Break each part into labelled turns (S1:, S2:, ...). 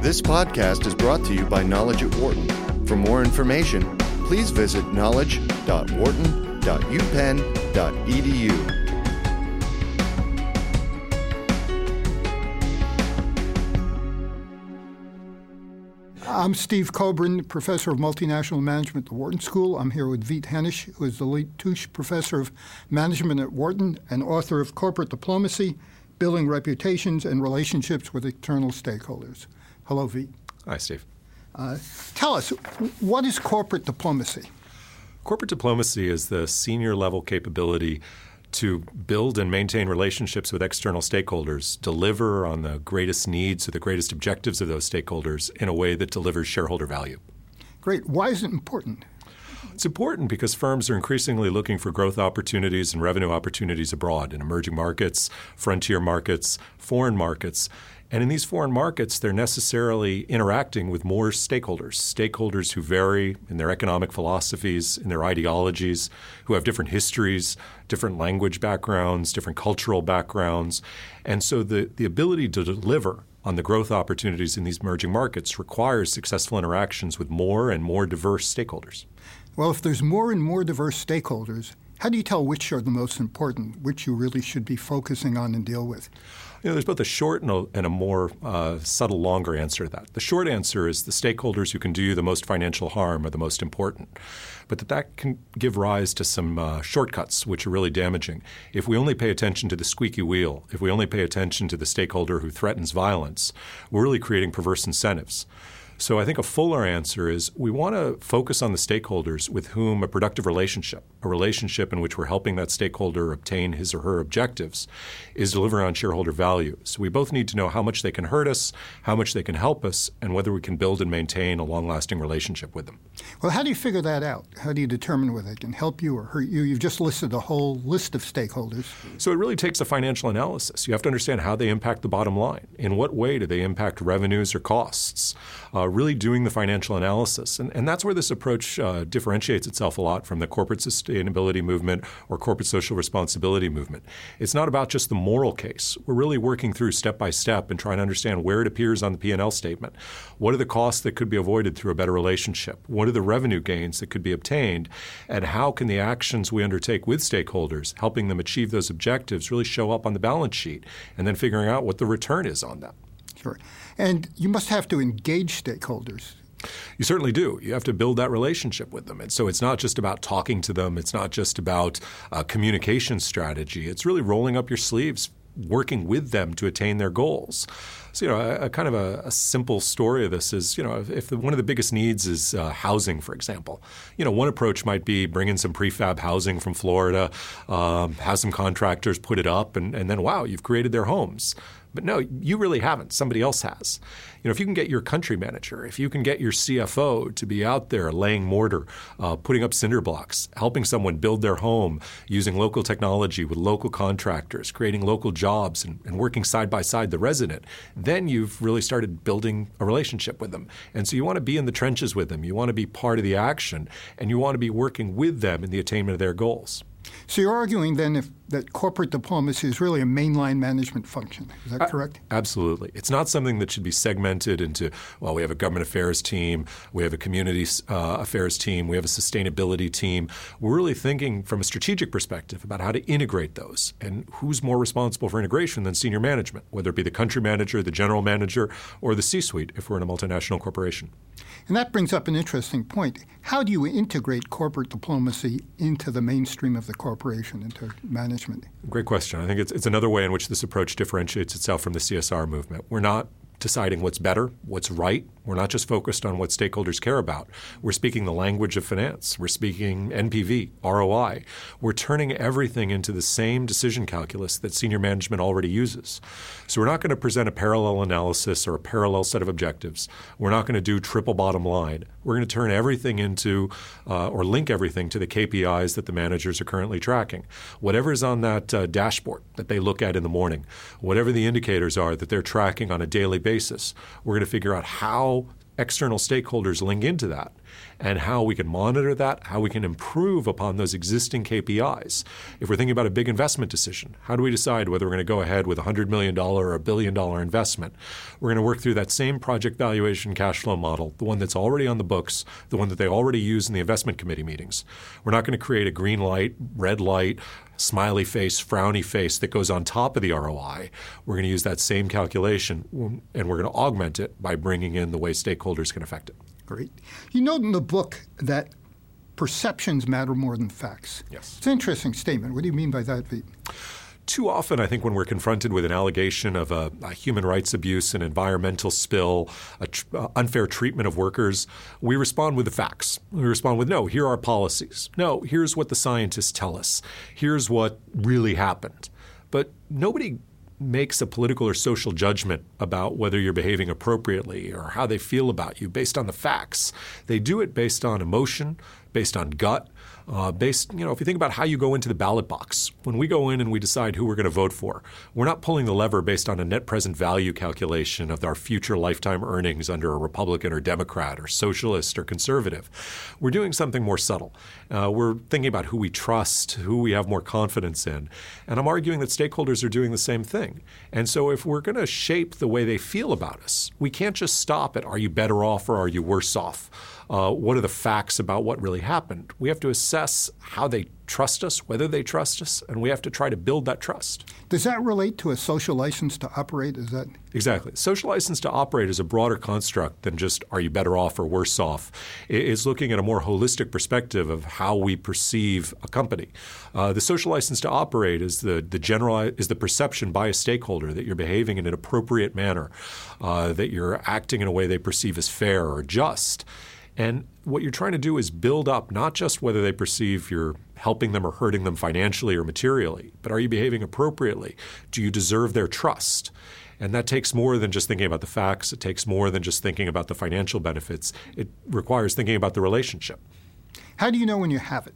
S1: This podcast is brought to you by Knowledge at Wharton. For more information, please visit knowledge.wharton.upenn.edu.
S2: I'm Steve Kobrin, professor of multinational management at the Wharton School. I'm here with Veet Henisz, who is the Touche professor of management at Wharton and author of Corporate Diplomacy, Building Reputations and Relationships with External Stakeholders. Hello, Veet.
S3: Hi, Steve.
S2: Uh, tell us, what is corporate diplomacy?
S3: Corporate diplomacy is the senior level capability to build and maintain relationships with external stakeholders, deliver on the greatest needs or the greatest objectives of those stakeholders in a way that delivers shareholder value.
S2: Great. Why is it important?
S3: It's important because firms are increasingly looking for growth opportunities and revenue opportunities abroad in emerging markets, frontier markets, foreign markets. And in these foreign markets, they're necessarily interacting with more stakeholders, stakeholders who vary in their economic philosophies, in their ideologies, who have different histories, different language backgrounds, different cultural backgrounds. And so the, the ability to deliver on the growth opportunities in these emerging markets requires successful interactions with more and more diverse stakeholders.
S2: Well, if there's more and more diverse stakeholders, how do you tell which are the most important, which you really should be focusing on and deal with?
S3: You know, there's both a short and a, and a more uh, subtle, longer answer to that. The short answer is the stakeholders who can do you the most financial harm are the most important, but that that can give rise to some uh, shortcuts which are really damaging. If we only pay attention to the squeaky wheel, if we only pay attention to the stakeholder who threatens violence, we're really creating perverse incentives. So I think a fuller answer is we want to focus on the stakeholders with whom a productive relationship, a relationship in which we're helping that stakeholder obtain his or her objectives, is delivering on shareholder value. So we both need to know how much they can hurt us, how much they can help us, and whether we can build and maintain a long lasting relationship with them.
S2: Well, how do you figure that out? How do you determine whether it can help you or hurt you? You've just listed a whole list of stakeholders.
S3: So it really takes a financial analysis. You have to understand how they impact the bottom line. In what way do they impact revenues or costs? Uh, really doing the financial analysis. And, and that's where this approach uh, differentiates itself a lot from the corporate sustainability movement or corporate social responsibility movement. It's not about just the moral case. We're really working through step by step and trying to understand where it appears on the P&L statement. What are the costs that could be avoided through a better relationship? What are the revenue gains that could be obtained? And how can the actions we undertake with stakeholders, helping them achieve those objectives, really show up on the balance sheet? And then figuring out what the return is on that.
S2: Sure. And you must have to engage stakeholders.
S3: You certainly do. You have to build that relationship with them. And so it's not just about talking to them, it's not just about a communication strategy. It's really rolling up your sleeves, working with them to attain their goals. So, you know, a, a kind of a, a, simple story of this is, you know, if, the, one of the biggest needs is uh, housing, for example, you know, one approach might be bring in some prefab housing from Florida, um, have some contractors put it up, and, and then, wow, you've created their homes. But no, you really haven't. Somebody else has. You know, if you can get your country manager, if you can get your CFO to be out there laying mortar, uh, putting up cinder blocks, helping someone build their home using local technology with local contractors, creating local jobs, and, and working side by side the resident, then you've really started building a relationship with them. And so you want to be in the trenches with them. You want to be part of the action, and you want to be working with them in the attainment of their goals.
S2: So you're arguing then if, that corporate diplomacy is really a mainline management function. Is that correct?
S3: absolutely. It's not something that should be segmented into, well, we have a government affairs team, we have a community uh, affairs team, we have a sustainability team. We're really thinking from a strategic perspective about how to integrate those and who's more responsible for integration than senior management, whether it be the country manager, the general manager, or the C suite if we're in a multinational corporation.
S2: And that brings up an interesting point. How do you integrate corporate diplomacy into the mainstream of the corporation, into management?
S3: Great question. I think it's, it's another way in which this approach differentiates itself from the CSR movement. We're not deciding what's better, what's right. We're not just focused on what stakeholders care about. We're speaking the language of finance. We're speaking NPV, ROI. We're turning everything into the same decision calculus that senior management already uses. So we're not going to present a parallel analysis or a parallel set of objectives. We're not going to do triple bottom line. We're going to turn everything into uh, or link everything to the KPIs that the managers are currently tracking. Whatever is on that uh, dashboard that they look at in the morning, whatever the indicators are that they're tracking on a daily basis, we're going to figure out how external stakeholders link into that and how we can monitor that, how we can improve upon those existing KPIs. If we're thinking about a big investment decision, how do we decide whether we're going to go ahead with a $100 million or a billion dollar investment? We're going to work through that same project valuation cash flow model, the one that's already on the books, the one that they already use in the investment committee meetings. We're not going to create a green light, red light, smiley face, frowny face that goes on top of the ROI. We're going to use that same calculation and we're going to augment it by bringing in the way stakeholders can affect it.
S2: Great. You note in the book that perceptions matter more than facts.
S3: Yes.
S2: It's an interesting statement. What do you mean by that, Veet?
S3: Too often, I think when we're confronted with an allegation of a, a human rights abuse, an environmental spill, a tr- uh, unfair treatment of workers, we respond with the facts. We respond with, no, here are policies. No, here's what the scientists tell us. Here's what really happened. But nobody makes a political or social judgment about whether you're behaving appropriately or how they feel about you based on the facts. They do it based on emotion, based on gut, uh, based, you know, if you think about how you go into the ballot box, when we go in and we decide who we're going to vote for, we're not pulling the lever based on a net present value calculation of our future lifetime earnings under a Republican or Democrat or socialist or conservative. We're doing something more subtle. Uh, we're thinking about who we trust, who we have more confidence in. And I'm arguing that stakeholders are doing the same thing. And so if we're going to shape the way they feel about us, we can't just stop at are you better off or are you worse off? Uh, what are the facts about what really happened? We have to assess how they trust us, whether they trust us, and we have to try to build that trust.
S2: Does that relate to a social license to operate? Is that
S3: exactly social license to operate is a broader construct than just are you better off or worse off? It's looking at a more holistic perspective of how we perceive a company. Uh, the social license to operate is the the general is the perception by a stakeholder that you're behaving in an appropriate manner, uh, that you're acting in a way they perceive as fair or just. And what you're trying to do is build up not just whether they perceive you're helping them or hurting them financially or materially, but are you behaving appropriately? Do you deserve their trust? And that takes more than just thinking about the facts. It takes more than just thinking about the financial benefits. It requires thinking about the relationship.
S2: How do you know when you have it?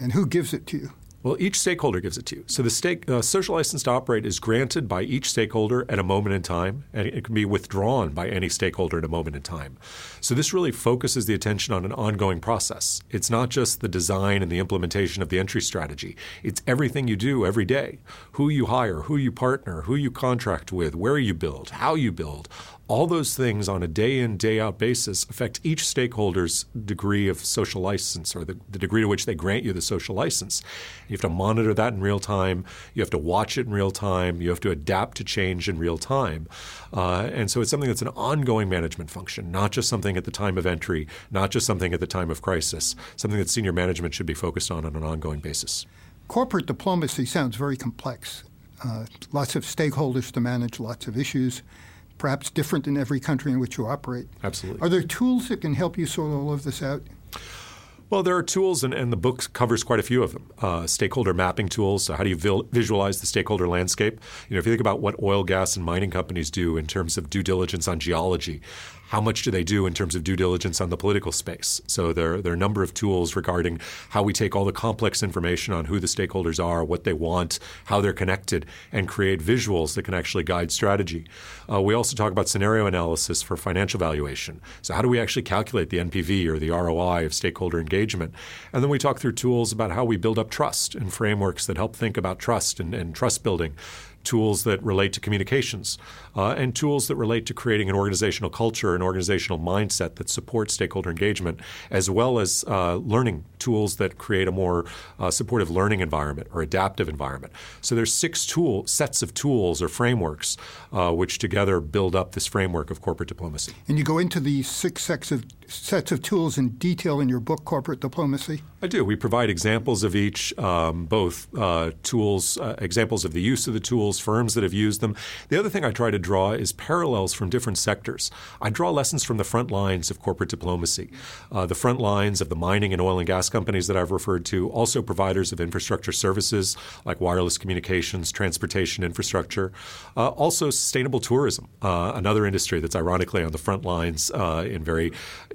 S2: And who gives it to you?
S3: Well, each stakeholder gives it to you. So the stake, uh, social license to operate is granted by each stakeholder at a moment in time, and it can be withdrawn by any stakeholder at a moment in time. So this really focuses the attention on an ongoing process. It's not just the design and the implementation of the entry strategy. It's everything you do every day. Who you hire, who you partner, who you contract with, where you build, how you build. All those things on a day in, day out basis affect each stakeholder's degree of social license or the, the, degree to which they grant you the social license. You have to monitor that in real time. You have to watch it in real time. You have to adapt to change in real time. Uh, and so it's something that's an ongoing management function, not just something at the time of entry, not just something at the time of crisis, something that senior management should be focused on on an ongoing basis.
S2: Corporate diplomacy sounds very complex. Uh, lots of stakeholders to manage, lots of issues perhaps different in every country in which you operate.
S3: Absolutely.
S2: Are there tools that can help you sort all of this out?
S3: Well, there are tools, and, and, the book covers quite a few of them. Uh, stakeholder mapping tools. So, how do you vil- visualize the stakeholder landscape? You know, if you think about what oil, gas, and mining companies do in terms of due diligence on geology, how much do they do in terms of due diligence on the political space? So there, there are a number of tools regarding how we take all the complex information on who the stakeholders are, what they want, how they're connected, and create visuals that can actually guide strategy. Uh, we also talk about scenario analysis for financial valuation. So how do we actually calculate the NPV or the ROI of stakeholder engagement? And then we talk through tools about how we build up trust and frameworks that help think about trust and, and trust building tools that relate to communications, uh, and tools that relate to creating an organizational culture, an organizational mindset that supports stakeholder engagement, as well as uh, learning tools that create a more uh, supportive learning environment or adaptive environment. So there's six tool sets of tools or frameworks uh, which together build up this framework of corporate diplomacy.
S2: And you go into the six sets of sets of tools in detail in your book, Corporate Diplomacy.
S3: I do. We provide examples of each, um, both uh, tools, uh, examples of the use of the tools, firms that have used them. The other thing I try to draw is parallels from different sectors. I draw lessons from the front lines of corporate diplomacy, uh, the front lines of the mining and oil and gas companies that I've referred to, also providers of infrastructure services like wireless communications, transportation infrastructure, uh, also sustainable tourism, uh, another industry that's ironically on the front lines uh, in very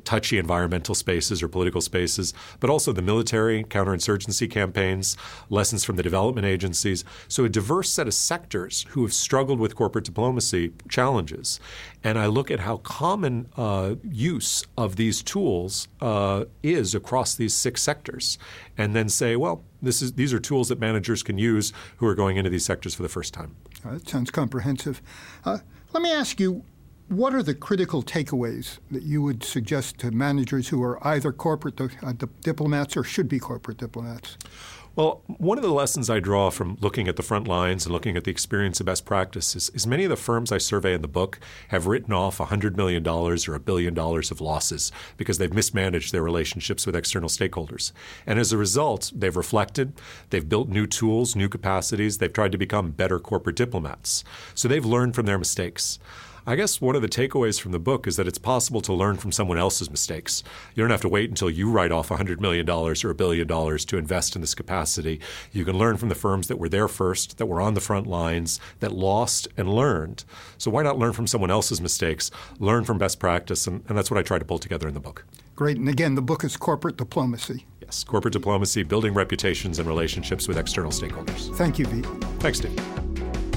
S3: touchy environmental spaces or political spaces, but also the military counterinsurgency campaigns, lessons from the development agencies. So, a diverse set of sectors who have struggled with corporate diplomacy challenges. And I look at how common uh, use of these tools uh, is across these six sectors, and then say, well, this is, these are tools that managers can use who are going into these sectors for the first time.
S2: Uh, that sounds comprehensive. Uh, let me ask you what are the critical takeaways that you would suggest to managers who are either corporate uh, diplomats or should be corporate diplomats?
S3: Well, one of the lessons I draw from looking at the front lines and looking at the experience of best practices is, is many of the firms I survey in the book have written off $100 million or a billion dollars of losses because they've mismanaged their relationships with external stakeholders. And as a result, they've reflected, they've built new tools, new capacities, they've tried to become better corporate diplomats. So they've learned from their mistakes. I guess one of the takeaways from the book is that it's possible to learn from someone else's mistakes. You don't have to wait until you write off $100 million or a billion dollars to invest in this capacity. You can learn from the firms that were there first, that were on the front lines, that lost and learned. So why not learn from someone else's mistakes, learn from best practice? And, and that's what I try to pull together in the book.
S2: Great. And again, the book is Corporate Diplomacy.
S3: Yes, corporate diplomacy, building reputations and relationships with external stakeholders.
S2: Thank you, Veet.
S3: Thanks, Steve.